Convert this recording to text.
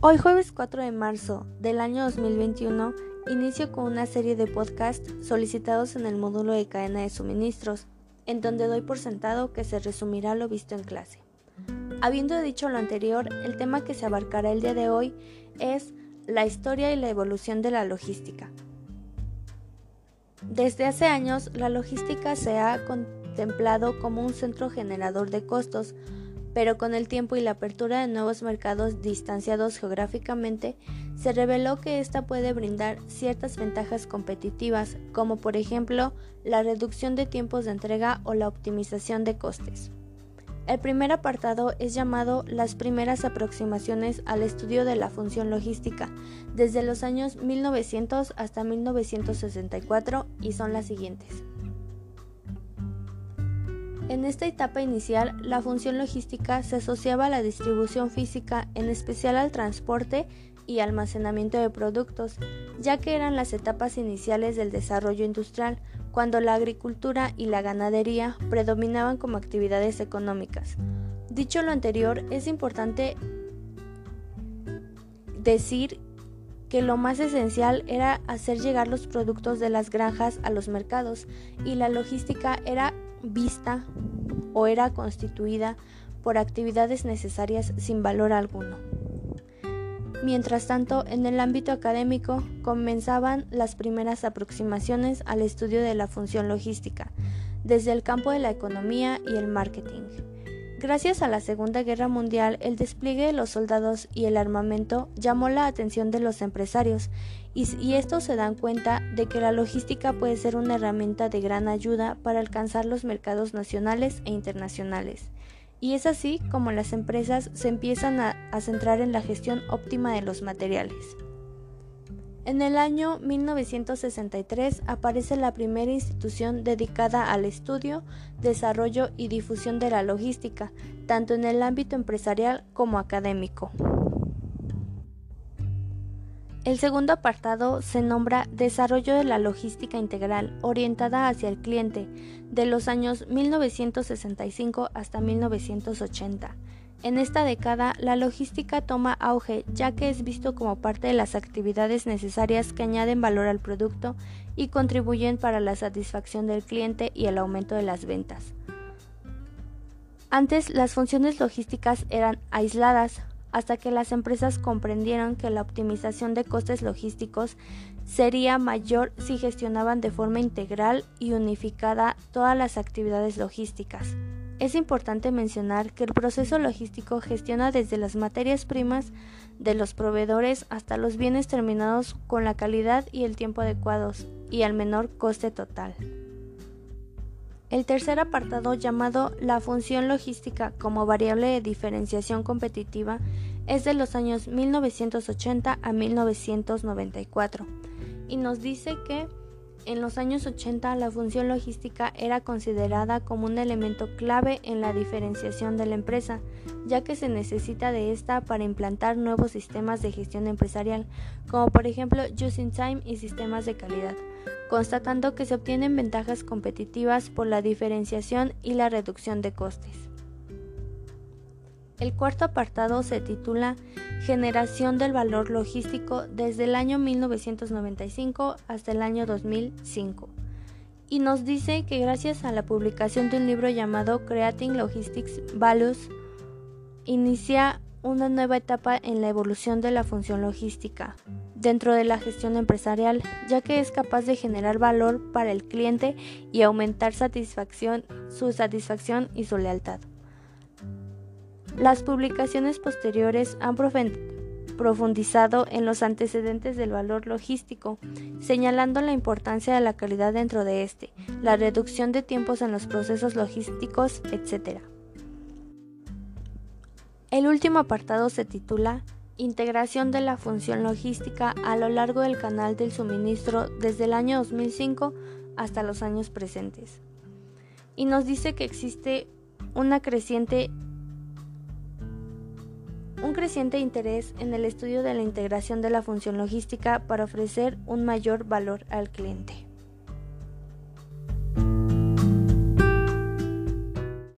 Hoy jueves 4 de marzo del año 2021 inicio con una serie de podcasts solicitados en el módulo de cadena de suministros, en donde doy por sentado que se resumirá lo visto en clase. Habiendo dicho lo anterior, el tema que se abarcará el día de hoy es la historia y la evolución de la logística. Desde hace años, la logística se ha contemplado como un centro generador de costos, pero con el tiempo y la apertura de nuevos mercados distanciados geográficamente, se reveló que ésta puede brindar ciertas ventajas competitivas, como por ejemplo la reducción de tiempos de entrega o la optimización de costes. El primer apartado es llamado las primeras aproximaciones al estudio de la función logística, desde los años 1900 hasta 1964, y son las siguientes. En esta etapa inicial, la función logística se asociaba a la distribución física, en especial al transporte y almacenamiento de productos, ya que eran las etapas iniciales del desarrollo industrial, cuando la agricultura y la ganadería predominaban como actividades económicas. Dicho lo anterior, es importante decir que lo más esencial era hacer llegar los productos de las granjas a los mercados y la logística era vista o era constituida por actividades necesarias sin valor alguno. Mientras tanto, en el ámbito académico comenzaban las primeras aproximaciones al estudio de la función logística, desde el campo de la economía y el marketing. Gracias a la Segunda Guerra Mundial, el despliegue de los soldados y el armamento llamó la atención de los empresarios y, estos se dan cuenta de que la logística puede ser una herramienta de gran ayuda para alcanzar los mercados nacionales e internacionales. Y es así como las empresas se empiezan a centrar en la gestión óptima de los materiales. En el año 1963 aparece la primera institución dedicada al estudio, desarrollo y difusión de la logística, tanto en el ámbito empresarial como académico. El segundo apartado se nombra Desarrollo de la Logística Integral orientada hacia el cliente de los años 1965 hasta 1980 en esta década, la logística toma auge ya que es visto como parte de las actividades necesarias que añaden valor al producto y contribuyen para la satisfacción del cliente y el aumento de las ventas. Antes las funciones logísticas eran aisladas, hasta que las empresas comprendieron que la optimización de costes logísticos sería mayor si gestionaban de forma integral y unificada todas las actividades logísticas. Es importante mencionar que el proceso logístico gestiona desde las materias primas de los proveedores hasta los bienes terminados con la calidad y el tiempo adecuados y al menor coste total. El tercer apartado llamado la función logística como variable de diferenciación competitiva es de los años 1980 a 1994 y nos dice que en los años 80 la función logística era considerada como un elemento clave en la diferenciación de la empresa, ya que se necesita de esta para implantar nuevos sistemas de gestión empresarial, como por ejemplo Just in Time y sistemas de calidad, constatando que se obtienen ventajas competitivas por la diferenciación y la reducción de costes. El cuarto apartado se titula Generación del valor logístico desde el año 1995 hasta el año 2005 y nos dice que gracias a la publicación de un libro llamado Creating Logistics Values inicia una nueva etapa en la evolución de la función logística dentro de la gestión empresarial, ya que es capaz de generar valor para el cliente y aumentar su satisfacción y su lealtad. Las publicaciones posteriores han profundizado en los antecedentes del valor logístico, señalando la importancia de la calidad dentro de este, la reducción de tiempos en los procesos logísticos, etc. El último apartado se titula Integración de la función logística a lo largo del canal del suministro desde el año 2005 hasta los años presentes. Y nos dice que existe una creciente un creciente interés en el estudio de la integración de la función logística para ofrecer un mayor valor al cliente.